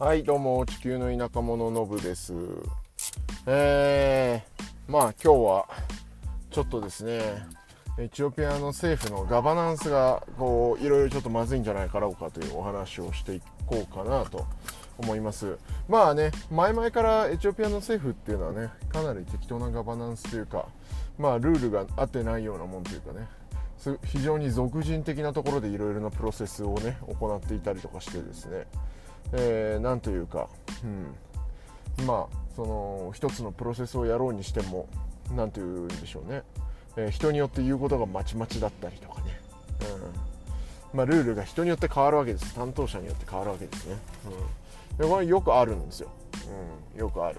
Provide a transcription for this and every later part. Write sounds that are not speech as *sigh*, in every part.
はいどうも地球の田舎者のぶです。えー、まあ今日はちょっとですねエチオピアの政府のガバナンスがこういろいろちょっとまずいんじゃないかろうかというお話をしていこうかなと思います。まあね前々からエチオピアの政府っていうのはねかなり適当なガバナンスというかまあルールが合ってないようなもんというかね非常に俗人的なところでいろいろなプロセスをね行っていたりとかしてですね、えー、なんというか、うん、まあその一つのプロセスをやろうにしても何て言うんでしょうね、えー、人によって言うことがまちまちだったりとかね、うん。まあ、ルールが人によって変わるわけです。担当者によって変わるわけですね、うん、でこれよくあるんですよ、うん、よくある。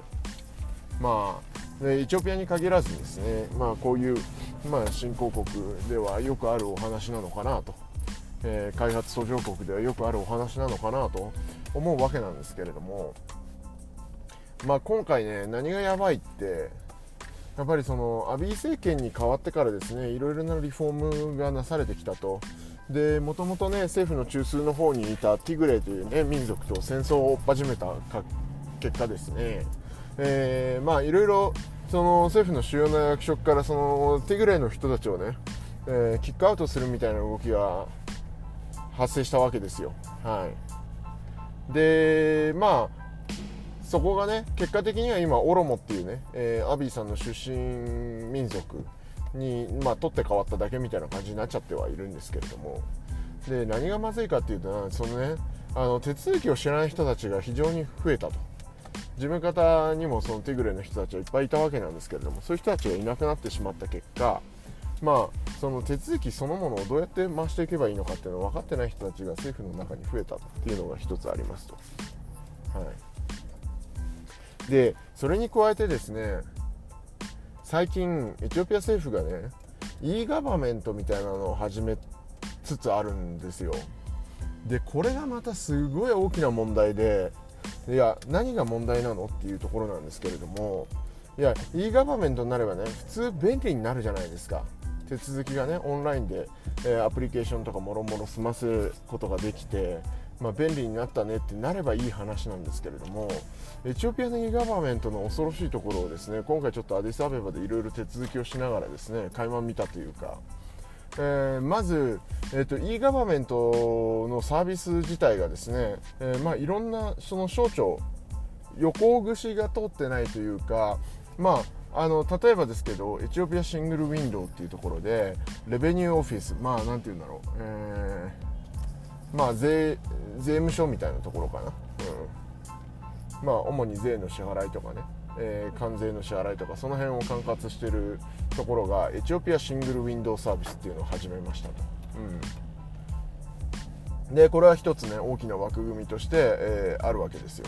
まあエチオピアに限らずですね、まあ、こういう、まあ、新興国ではよくあるお話なのかなと、えー、開発途上国ではよくあるお話なのかなと。思うわけなんですけれども、まあ、今回ね何がやばいってやっぱりそのアビー政権に変わってからですねいろいろなリフォームがなされてきたと。でもともとね政府の中枢の方にいたティグレイというね民族と戦争を追っ始めた結果ですね。えー、まあいろいろその政府の主要な役職からそのティグレイの人たちをね、えー、キックアウトするみたいな動きが発生したわけですよ。はい、でまあそこがね結果的には今オロモっていうね、えー、アビーさんの出身民族に、まあ、取って変わっただけみたいな感じになっちゃってはいるんですけれども。で何がまずいかっていうとそのねあの手続きを知らない人たちが非常に増えたと。事務方にもそのテグレの人たちはいっぱいいたわけなんですけれどもそういう人たちがいなくなってしまった結果まあその手続きそのものをどうやって回していけばいいのかっていうのを分かってない人たちが政府の中に増えたっていうのが一つありますと。はい、でそれに加えてですね最近エチオピア政府がね e ガバメントみたいなのを始めつつあるんですよ。でこれがまたすごい大きな問題でいや何が問題なのっていうところなんですけれどもいや e ガバメントになればね普通便利になるじゃないですか手続きがねオンラインで、えー、アプリケーションとかもろもろ済ますことができて、まあ、便利になったねってなればいい話なんですけれどもエチオピアの e ガバメントの恐ろしいところをですね今回ちょっとアディスアベバでいろいろ手続きをしながらですね垣間見たというかえー、まず、えーと、e ガバメントのサービス自体がですね、えー、まあ、いろんなその省庁横串が通ってないというか、まあ、あの例えばですけどエチオピアシングルウィンドウっていうところでレベニューオフィスまあなんて言うんだろう、えー、まあ税税務署みたいなところかな、うん、まあ主に税の支払いとかね。えー、関税の支払いとかその辺を管轄してるところがエチオピアシングルウィンドウサービスっていうのを始めましたと、うん、でこれは一つね大きな枠組みとして、えー、あるわけですよ。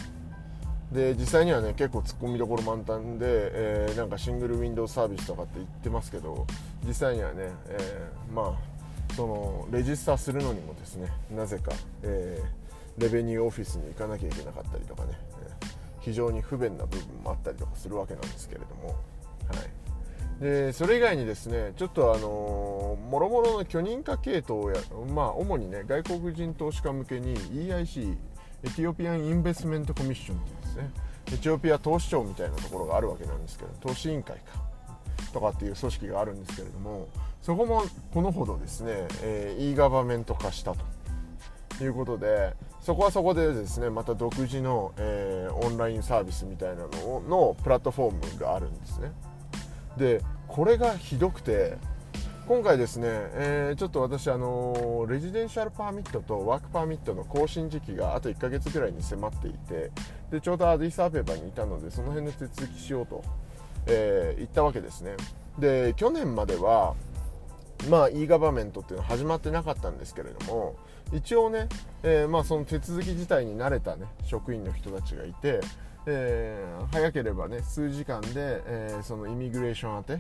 で実際にはね結構突っ込みどころ満タンで、えー、なんかシングルウィンドウサービスとかって言ってますけど実際にはね、えー、まあそのレジスターするのにもですねなぜか、えー、レベニューオフィスに行かなきゃいけなかったりとかね、非常に不便な部分もあったりとかするわけなんですけれども、はい、でそれ以外にですねちょっとあのもろもろの許認可系統や、まあ、主にね外国人投資家向けに EIC エチオピアン・インベスメント・コミッションっていうですね。エチオピア投資庁みたいなところがあるわけなんですけど投資委員会か。とかっていう組織があるんですけれどもそこもこのほどですね、えー、e ガバメント化したと。いうことでそこはそこでですねまた独自の、えー、オンラインサービスみたいなののプラットフォームがあるんですね。でこれがひどくて今回ですね、えー、ちょっと私、あのレジデンシャルパーミットとワークパーミットの更新時期があと1ヶ月ぐらいに迫っていてでちょうどアディサーベバにいたのでその辺の手続きしようと、えー、言ったわけですね。で去年まではまあ、e ガバメントっていうのは始まってなかったんですけれども一応ね、え、まあ、その手続き自体に慣れた、ね、職員の人たちがいて、えー、早ければね数時間で、えー、そのイミグレーション宛て、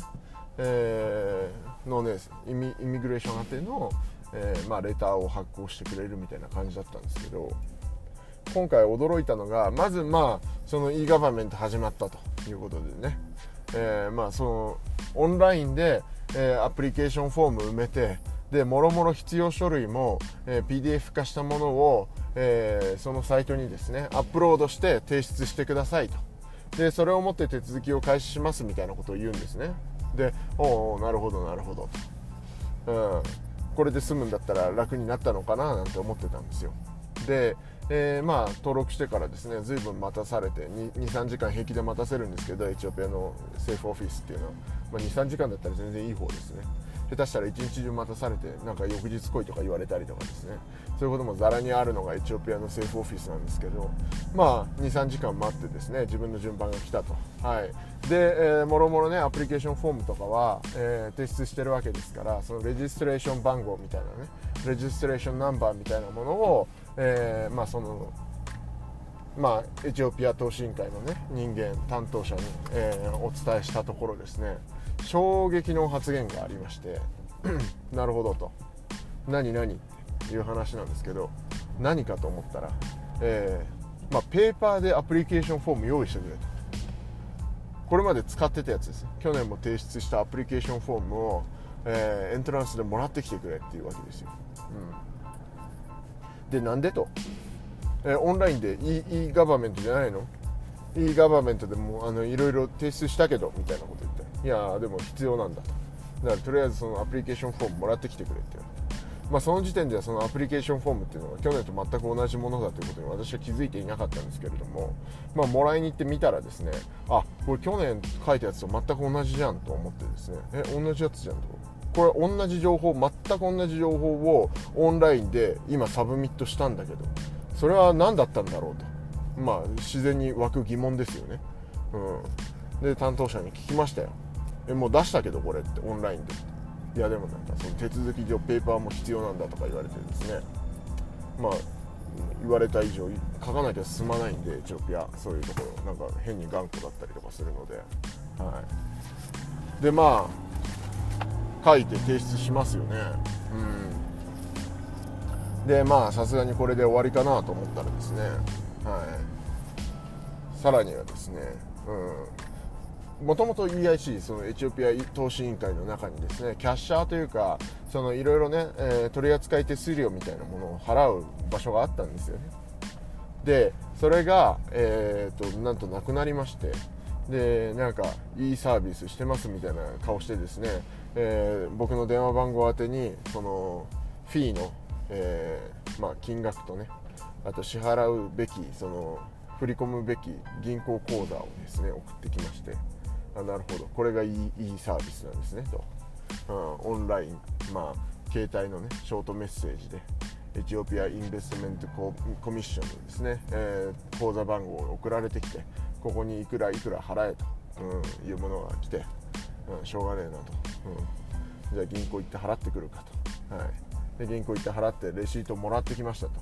えのねイミイミグレーション宛ての、えまあ、レターを発行してくれるみたいな感じだったんですけど今回驚いたのがまずまあその e ガバメント始まったということでね、えまあそのオンラインでえー、アプリケーションフォーム埋めてでもろもろ必要書類も、えー、PDF 化したものを、えー、そのサイトにですねアップロードして提出してくださいと。でそれをもって手続きを開始しますみたいなことを言うんですね。でおおなるほどなるほどと、うん、これで済むんだったら楽になったのかななんて思ってたんですよ。で、えー、まあ登録してからですね随分待たされて23時間平気で待たせるんですけどエチオピアの政府オフィスっていうのは、まあ、23時間だったら全然いい方ですね。下手したら一日中待たされてなんか翌日来いとか言われたりとかですね。そういうこともざらにあるのがエチオピアの政府オフィスなんですけどまあ23時間待ってですね自分の順番が来たと。はい。で、えー、もろもろねアプリケーションフォームとかは、えー、提出してるわけですからそのレジストレーション番号みたいなねレジストレーションナンバーみたいなものを、えー、まあそのまあ、エチオピア投資委員会の、ね、人間担当者に、えー、お伝えしたところですね。衝撃の発言がありまして *clears throat* なるほどと。何何？っていう話なんですけど何かと思ったら、えー、まあ、ペーパーでアプリケーションフォーム用意してくれと。これまで使ってたやつです去年も提出したアプリケーションフォームを、えー、エントランスでもらってきてくれっていうわけですよ、うん、でなんでと、えー、オンラインで e, e ガバメントじゃないの？E ガバメントでもあのいろいろ提出したけどみたいなこと言っていやでも必要なんだとだからとりあえずその application form もらってきてくれって言われてまあ、その時点ではその application form っていうのが去年と全く同じものだということに私は気づいていなかったんですけれども、まあ、もらいに行ってみたらですねあこれ去年書いたやつと全く同じじゃんと思ってですね。え同じやつじゃんと。これ同じ情報全く同じ情報をオンラインで今 submit したんだけどそれは何だったんだろうと。まあ自然に湧く疑問ですよね、うん、で担当者に聞きましたよ。えもう出したけどこれってオンラインで。いやでもなんかその手続き上ペーパーも必要なんだとか言われてですね。まあ言われた以上書かなきゃ進まないんでエチオピアそういうところなんか変に頑固だったりとかするので。はい。でまあ書いて提出しますよね。うん。でまあさすがにこれで終わりかなと思ったらですねさらにはですねうん。もともと EIC そのエチオピア投資委員会の中にですねキャッシャーというかそのいろいろね、えー、取扱手数料みたいなものを払う場所があったんですよね。でそれが、えーと、なんとなくなりましてでなんかいいサービスしてますみたいな顔してですね、えー、僕の電話番号宛てにそのフィーの、えー、まあ、金額とねあと支払うべきその振り込むべき銀行口座をですね送ってきましてあなるほど。これがいいいいサービスなんですねと、うん、オンライン、まあ、携帯のねショートメッセージでエチオピアインベストメントコミッションのですね、えー、口座番号を送られてきてここにいくらいくら払えと、うん、いうものが来て、うん、しょうがねえなと、うん、じゃあ銀行行って払ってくるかと、はい、で銀行行って払ってレシートもらってきましたと。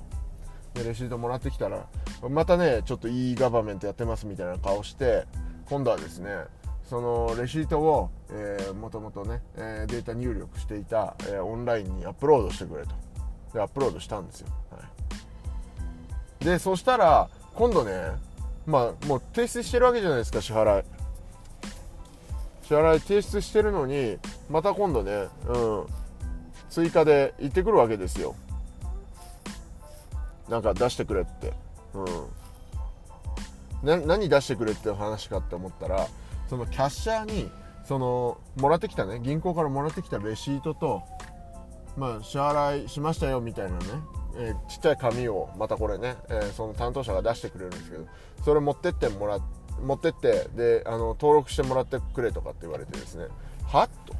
でレシートもらってきたらまたねちょっといいガバメントやってますみたいな顔して今度はですねそのレシートを、えー、もともとね、え、データ入力していた、え、オンラインにアップロードしてくれと。でアップロードしたんですよ、はい、でそしたら今度ねまあもう提出してるわけじゃないですか支払い。支払い提出してるのにまた今度ね、うん、追加で行ってくるわけですよ。なんか出してくれって、うん、何出してくれって話かって思ったらそのキャッシャーにそのもらってきたね銀行からもらってきたレシートと、まあ、支払いしましたよみたいなね、えー、ちっちゃい紙をまたこれね、えー、その担当者が出してくれるんですけどそれ持ってってもら持ってってであの登録してもらってくれとかって言われてですねはっと。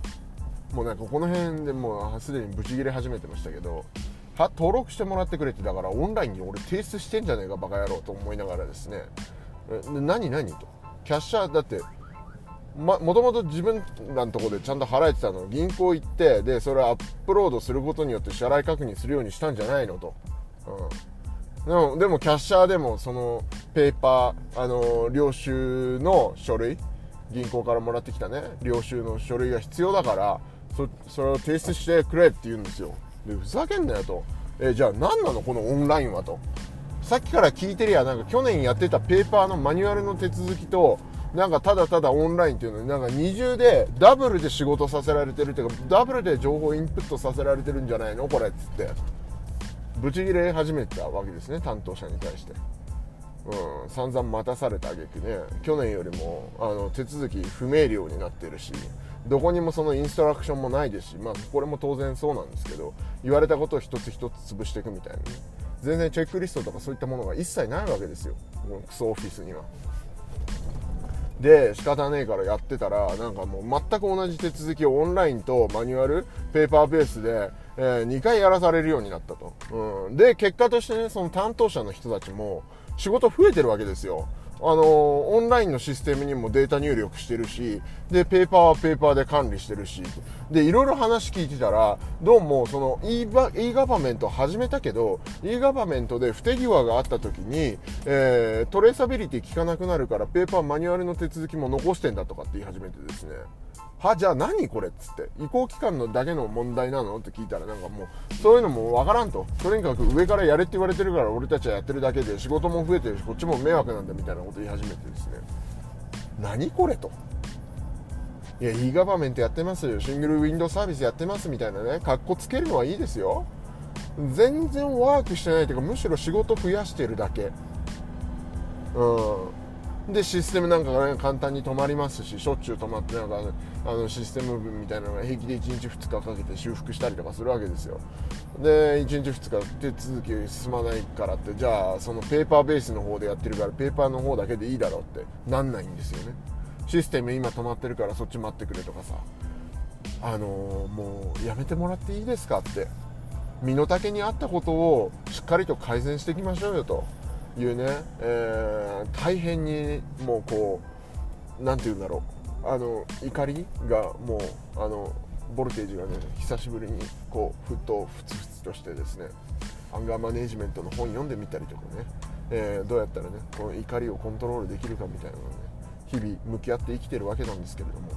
もうなんかこの辺でもうすでにブチギレ始めてましたけどは登録してもらってくれってだからオンラインに俺提出してんじゃねえかバカ野郎と思いながらですね。何何と。キャッシャーだって、もともと自分らのとこでちゃんと払えてたの。銀行行ってでそれをアップロードすることによって支払い確認するようにしたんじゃないのと、うん、でもでもキャッシャーでもそのペーパー、あの領収の書類銀行からもらってきたね。領収の書類が必要だからそそれを提出してくれって言うんですよ。でふざけんなよと。えじゃあ何なのこのオンラインはと。さっきから聞いてりゃなんか去年やってたペーパーのマニュアルの手続きとなんかただただオンラインっていうのになんか二重でダブルで仕事させられてるっていうかダブルで情報インプットさせられてるんじゃないの？これっつって。ブチギレ始めたわけですね担当者に対して。うん、散々待たされた挙句ね。去年よりもあの手続き不明瞭になってるし。どこにもそのインストラクションもないですし、まあ、これも当然そうなんですけど言われたことを一つ一つ潰していくみたいなね全然チェックリストとかそういったものが一切ないわけですよこのクソオフィスには。で仕方ねえからやってたらなんかもう全く同じ手続きをオンラインとマニュアルペーパーベースで、えー、2回やらされるようになったと、うん、で結果としてねその担当者の人たちも仕事増えてるわけですよ。あのオンラインのシステムにもデータ入力してるし、で、ペーパーはペーパーで管理してるし、で、いろいろ話聞いてたら、どうも、その e バ、e ガバメント始めたけど、e ガバメントで不手際があった時に、えー、トレーサビリティ効かなくなるから、ペーパーマニュアルの手続きも残してんだとかって言い始めてですね。はじゃあ何これっつって移行期間のだけの問題なの？って聞いたらなんかもうそういうのもわからんと。とにかく上からやれって言われてるから俺たちはやってるだけで仕事も増えてるしこっちも迷惑なんだみたいなこと言い始めてですね。何これと。いや e ガバメントやってますよ。シングルウィンドウサービスやってますみたいなね。かっこつけるのはいいですよ。全然ワークしてないというかむしろ仕事増やしてるだけ。うん。でシステムなんかが、ね、簡単に止まりますししょっちゅう止まってなんかあのシステム部みたいなのが平気で1日2日かけて修復したりとかするわけですよ。で1日2日手続き進まないからってじゃあそのペーパーベースの方でやってるからペーパーの方だけでいいだろうってなんないんですよね。システム今止まってるからそっち待ってくれとかさ。あのー、もうやめてもらっていいですかって。身の丈に合ったことをしっかりと改善していきましょうよと。いうね、えー、大変にもうこう何て言うんだろうあの怒りがもうあのボルテージがね久しぶりにこうふっとふつふつとしてですねアンガーマネジメントの本読んでみたりとかね、えー、どうやったらねこの怒りをコントロールできるかみたいなのをね日々向き合って生きてるわけなんですけれども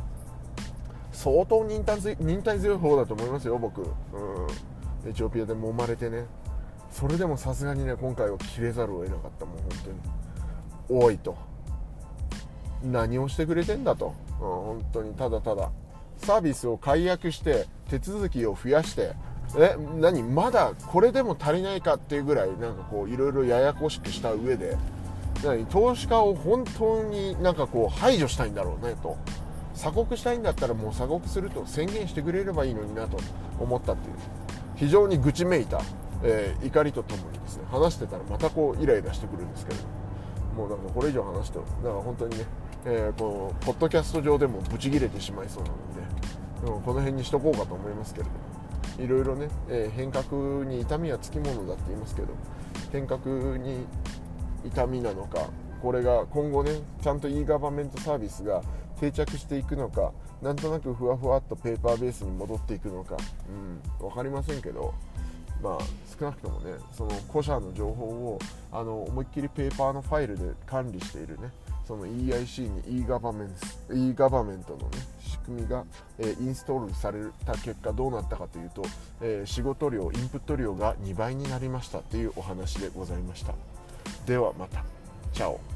相当忍耐忍耐強い方だと思いますよ僕、うん、エチオピアで揉まれてねそれでもさすがにね今回は切れざるを得なかった。もう本当に。多いと。何をしてくれてんだと、うん、本当に。ただただ。サービスを解約して手続きを増やして。え何？まだこれでも足りないかっていうぐらいなんかこういろいろややこしくした上で。何？投資家を本当になんかこう排除したいんだろうねと。鎖国したいんだったらもう鎖国すると宣言してくれればいいのになと思ったっていう。非常に愚痴めいた。えー、怒りとともにですね話してたらまたこうイライラしてくるんですけどもうなんかこれ以上話すとだから本当にね、えー、このポッドキャスト上でもブチギレてしまいそうなのででもこの辺にしとこうかと思いますけれどもいろいろね、えー、変革に痛みはつきものだって言いますけど変革に痛みなのかこれが今後ねちゃんと e ガバメントサービスが定着していくのかなんとなくふわふわっとペーパーベースに戻っていくのか、うん、分かりませんけどまあ、少なくともねその古社の情報をあの思いっきりペーパーのファイルで管理しているねその EIC に e ガバメント e ガバメントのね仕組みが、え、インストールされた結果どうなったかというと、え、仕事量インプット量が2倍になりましたというお話でございました。ではまた。チャオ。